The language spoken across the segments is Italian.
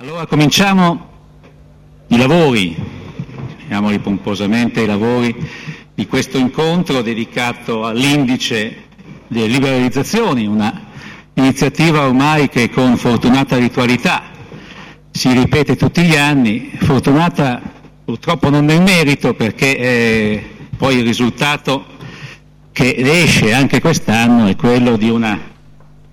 Allora cominciamo i lavori, chiamiamoli pomposamente i lavori di questo incontro dedicato all'indice delle liberalizzazioni, una iniziativa ormai che con fortunata ritualità si ripete tutti gli anni, fortunata purtroppo non nel merito perché eh, poi il risultato che esce anche quest'anno è quello di una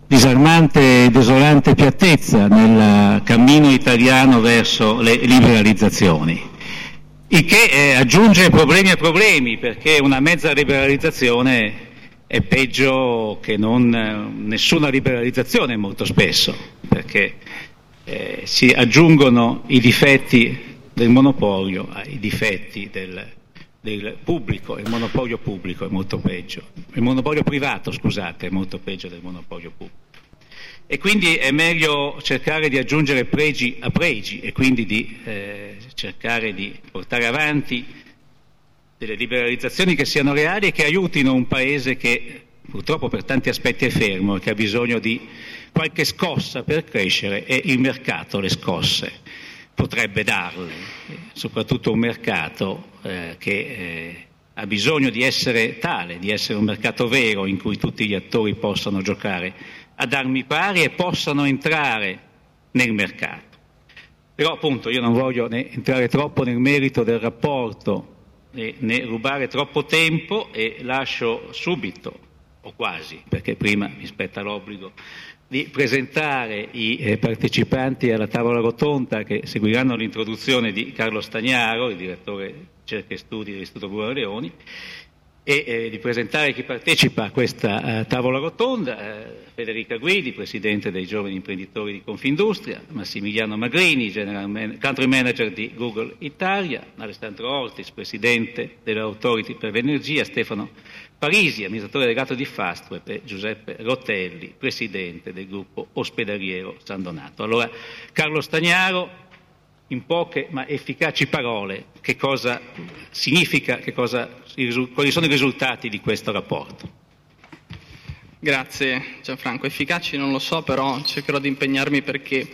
disarmante e desolante piattezza nel cammino italiano verso le liberalizzazioni, il che eh, aggiunge problemi a problemi perché una mezza liberalizzazione è peggio che non eh, nessuna liberalizzazione molto spesso, perché eh, si aggiungono i difetti del monopolio ai difetti del, del pubblico, il monopolio pubblico è molto peggio, il monopolio privato, scusate, è molto peggio del monopolio pubblico. E quindi è meglio cercare di aggiungere pregi a pregi e quindi di eh, cercare di portare avanti delle liberalizzazioni che siano reali e che aiutino un paese che purtroppo per tanti aspetti è fermo e che ha bisogno di qualche scossa per crescere e il mercato le scosse potrebbe darle, soprattutto un mercato eh, che eh, ha bisogno di essere tale, di essere un mercato vero in cui tutti gli attori possano giocare ad armi pari e possano entrare nel mercato. Però appunto io non voglio né entrare troppo nel merito del rapporto né, né rubare troppo tempo e lascio subito, o quasi, perché prima mi spetta l'obbligo di presentare i eh, partecipanti alla tavola rotonda che seguiranno l'introduzione di Carlo Stagnaro, il direttore ricerca e studi dell'Istituto Bruno Leoni, e eh, di presentare chi partecipa a questa uh, tavola rotonda, uh, Federica Guidi, Presidente dei Giovani Imprenditori di Confindustria, Massimiliano Magrini, Man- Country Manager di Google Italia, Alessandro Ortis, Presidente dell'Autority per l'Energia, Stefano Parisi, amministratore delegato di Fastweb, e Giuseppe Rotelli, Presidente del gruppo ospedaliero San Donato. Allora, Carlo Stagnaro, in poche ma efficaci parole che cosa significa, che cosa, quali sono i risultati di questo rapporto. Grazie Gianfranco, efficaci non lo so, però cercherò di impegnarmi perché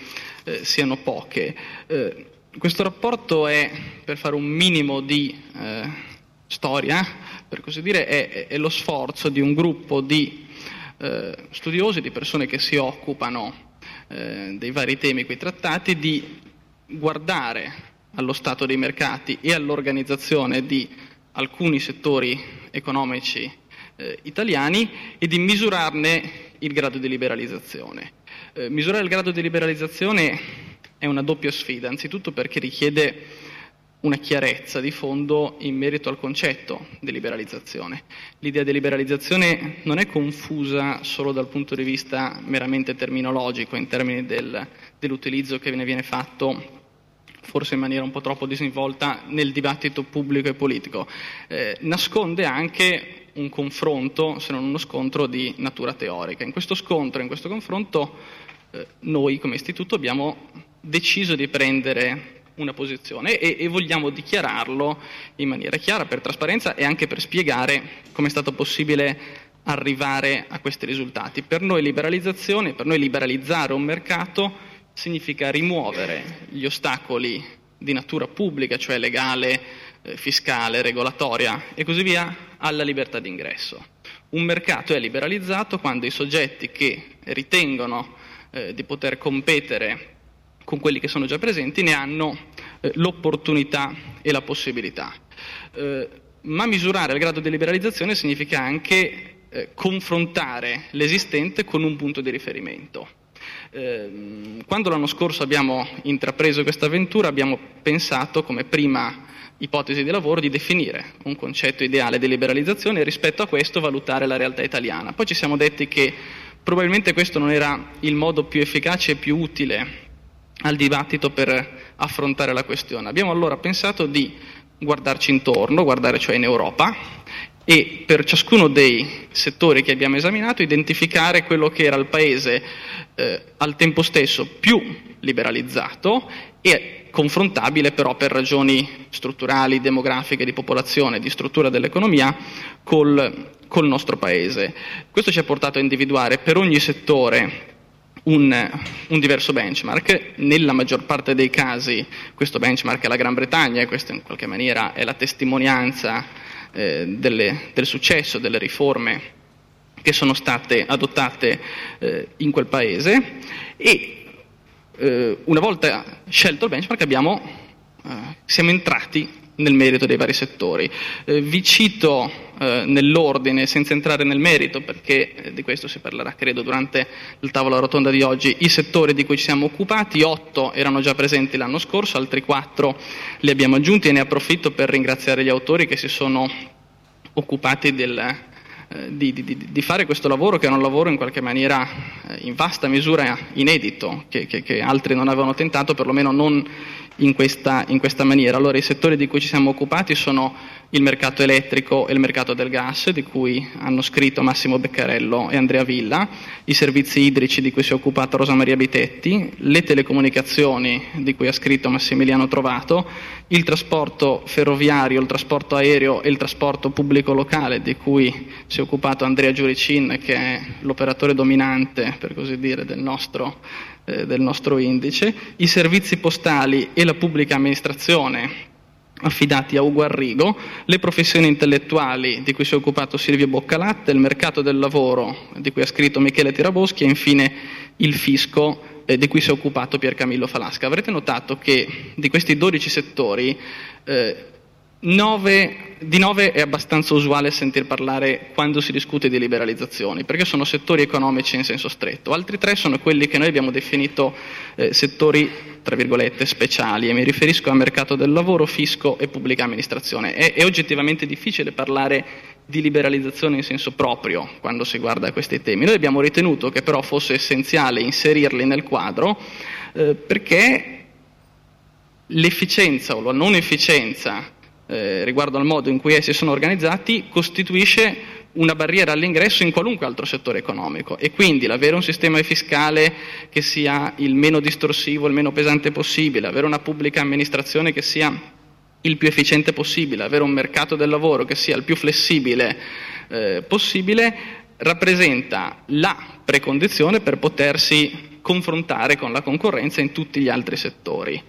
eh, siano poche. Eh, questo rapporto è, per fare un minimo di eh, storia, per così dire, è, è, lo sforzo di un gruppo di eh, studiosi, di persone che si occupano eh, dei vari temi qui trattati, di guardare allo stato dei mercati e all'organizzazione di alcuni settori economici eh, italiani e di misurarne il grado di liberalizzazione. Eh, misurare il grado di liberalizzazione è una doppia sfida, anzitutto perché richiede una chiarezza di fondo in merito al concetto di liberalizzazione. L'idea di liberalizzazione non è confusa solo dal punto di vista meramente terminologico, in termini del, dell'utilizzo che ne viene fatto forse in maniera un po' troppo disinvolta nel dibattito pubblico e politico. Eh, nasconde anche un confronto, se non uno scontro di natura teorica. In questo scontro, in questo confronto, eh, noi come istituto abbiamo deciso di prendere una posizione e, e, vogliamo dichiararlo in maniera chiara per trasparenza e anche per spiegare come è stato possibile arrivare a questi risultati. Per noi liberalizzazione, per noi liberalizzare un mercato significa rimuovere gli ostacoli di natura pubblica, cioè legale, eh, fiscale, regolatoria e così via, alla libertà d'ingresso. Un mercato è liberalizzato quando i soggetti che ritengono eh, di poter competere con quelli che sono già presenti ne hanno eh, l'opportunità e la possibilità. Eh, ma misurare il grado di liberalizzazione significa anche eh, confrontare l'esistente con un punto di riferimento. Eh, quando l'anno scorso abbiamo intrapreso questa avventura abbiamo pensato come prima ipotesi di lavoro di definire un concetto ideale di liberalizzazione e rispetto a questo valutare la realtà italiana. Poi ci siamo detti che probabilmente questo non era il modo più efficace e più utile al dibattito per affrontare la questione. Abbiamo allora pensato di guardarci intorno, guardare cioè in Europa e per ciascuno dei settori che abbiamo esaminato identificare quello che era il paese eh, al tempo stesso più liberalizzato e confrontabile però per ragioni strutturali, demografiche, di popolazione, di struttura dell'economia col, col nostro paese. Questo ci ha portato a individuare per ogni settore un, un, diverso benchmark. Nella maggior parte dei casi questo benchmark è la Gran Bretagna e questa in qualche maniera è la testimonianza eh, delle, del successo delle riforme che sono state adottate eh, in quel paese. E eh, una volta scelto il benchmark abbiamo, eh, siamo entrati nel merito dei vari settori. Eh, vi cito eh, nell'ordine, senza entrare nel merito, perché eh, di questo si parlerà credo durante il tavolo rotonda di oggi, i settori di cui ci siamo occupati, otto erano già presenti l'anno scorso, altri quattro li abbiamo aggiunti e ne approfitto per ringraziare gli autori che si sono occupati del, eh, di, di, di, fare questo lavoro che è un lavoro in qualche maniera eh, in vasta misura inedito, che, che, che altri non avevano tentato, perlomeno non in questa, in questa maniera. Allora i settori di cui ci siamo occupati sono il mercato elettrico e il mercato del gas, di cui hanno scritto Massimo Beccarello e Andrea Villa, i servizi idrici di cui si è occupata Rosa Maria Bitetti, le telecomunicazioni di cui ha scritto Massimiliano Trovato, il trasporto ferroviario, il trasporto aereo e il trasporto pubblico locale di cui si è occupato Andrea Giuricin, che è l'operatore dominante, per così dire, del nostro eh, del nostro indice, i servizi postali e la pubblica amministrazione affidati a Ugo Arrigo, le professioni intellettuali di cui si è occupato Silvio Boccalatte, il mercato del lavoro di cui ha scritto Michele Tiraboschi e infine il fisco eh, di cui si è occupato Pier Camillo Falasca. Avrete notato che di questi 12 settori eh, 9, di 9 è abbastanza usuale sentir parlare quando si discute di liberalizzazioni, perché sono settori economici in senso stretto. Altri tre sono quelli che noi abbiamo definito eh, settori, tra virgolette, speciali, e mi riferisco al mercato del lavoro, fisco e pubblica amministrazione. È, è oggettivamente difficile parlare di liberalizzazione in senso proprio quando si guarda a questi temi. Noi abbiamo ritenuto che però fosse essenziale inserirli nel quadro eh, perché l'efficienza o la non efficienza eh, riguardo al modo in cui essi sono organizzati costituisce una barriera all'ingresso in qualunque altro settore economico e quindi l'avere un sistema fiscale che sia il meno distorsivo, il meno pesante possibile, avere una pubblica amministrazione che sia il più efficiente possibile, avere un mercato del lavoro che sia il più flessibile eh, possibile, rappresenta la precondizione per potersi confrontare con la concorrenza in tutti gli altri settori.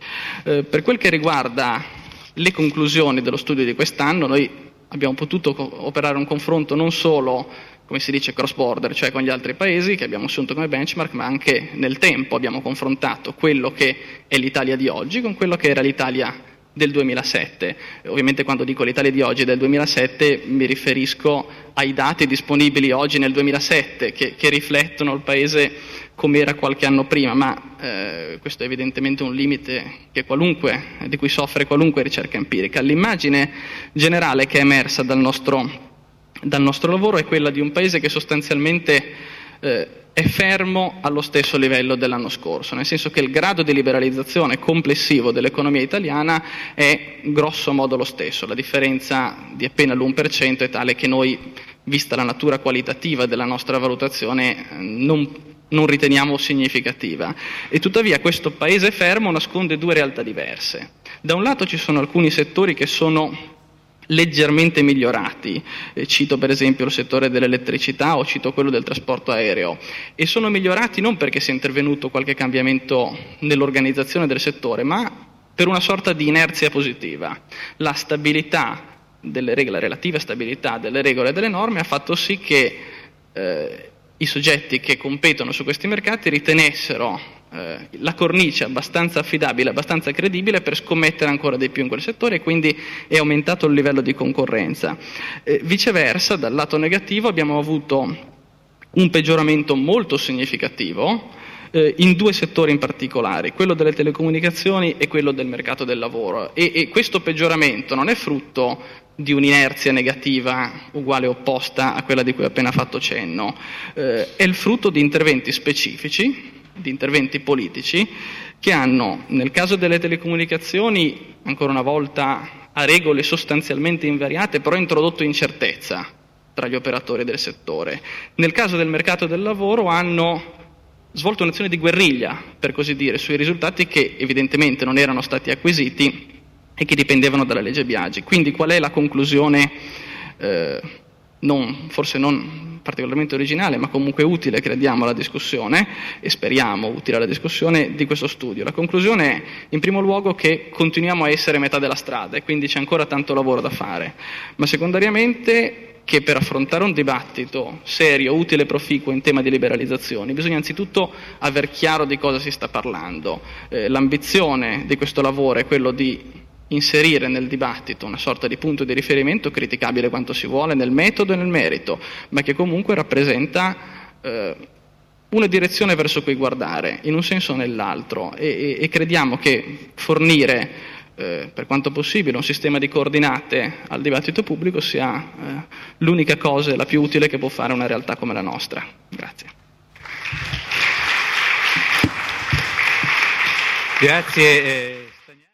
Eh, per quel che riguarda le conclusioni dello studio di quest'anno, noi abbiamo potuto operare un confronto non solo, come si dice, cross border, cioè con gli altri paesi che abbiamo assunto come benchmark, ma anche nel tempo abbiamo confrontato quello che è l'Italia di oggi con quello che era l'Italia del 2007. Ovviamente quando dico l'Italia di oggi del 2007 mi riferisco ai dati disponibili oggi nel 2007 che, che riflettono il paese come era qualche anno prima, ma eh, questo è evidentemente un limite di cui soffre qualunque ricerca empirica. L'immagine generale che è emersa dal nostro, dal nostro lavoro è quella di un paese che sostanzialmente eh, è fermo allo stesso livello dell'anno scorso, nel senso che il grado di liberalizzazione complessivo dell'economia italiana è grosso modo lo stesso, la differenza di appena l'1% è tale che noi, vista la natura qualitativa della nostra valutazione, non non riteniamo significativa. E tuttavia questo paese fermo nasconde due realtà diverse. Da un lato ci sono alcuni settori che sono leggermente migliorati, eh, cito per esempio il settore dell'elettricità o cito quello del trasporto aereo, e sono migliorati non perché sia intervenuto qualche cambiamento nell'organizzazione del settore, ma per una sorta di inerzia positiva. La stabilità delle regole, la relativa stabilità delle regole e delle norme ha fatto sì che eh, i soggetti che competono su questi mercati ritenessero eh, la cornice abbastanza affidabile, abbastanza credibile per scommettere ancora di più in quel settore e quindi è aumentato il livello di concorrenza. Eh, viceversa, dal lato negativo abbiamo avuto un peggioramento molto significativo eh, in due settori in particolare, quello delle telecomunicazioni e quello del mercato del lavoro. E, e questo peggioramento non è frutto di un'inerzia negativa uguale opposta a quella di cui ho appena fatto cenno, eh, è il frutto di interventi specifici, di interventi politici, che hanno, nel caso delle telecomunicazioni, ancora una volta a regole sostanzialmente invariate, però introdotto incertezza tra gli operatori del settore. Nel caso del mercato del lavoro hanno svolto un'azione di guerriglia, per così dire, sui risultati che evidentemente non erano stati acquisiti e che dipendevano dalla legge Biagi. Quindi qual è la conclusione eh, non, forse non particolarmente originale, ma comunque utile, crediamo, alla discussione e speriamo utile alla discussione di questo studio. La conclusione è, in primo luogo, che continuiamo a essere metà della strada e quindi c'è ancora tanto lavoro da fare, ma secondariamente che per affrontare un dibattito serio, utile e proficuo in tema di liberalizzazioni bisogna anzitutto aver chiaro di cosa si sta parlando. Eh, l'ambizione di questo lavoro è quello di inserire nel dibattito una sorta di punto di riferimento criticabile quanto si vuole nel metodo e nel merito, ma che comunque rappresenta eh, una direzione verso cui guardare, in un senso o nell'altro, e, e, e crediamo che fornire eh, per quanto possibile un sistema di coordinate al dibattito pubblico sia eh, l'unica cosa e la più utile che può fare una realtà come la nostra. Grazie. Grazie. Eh,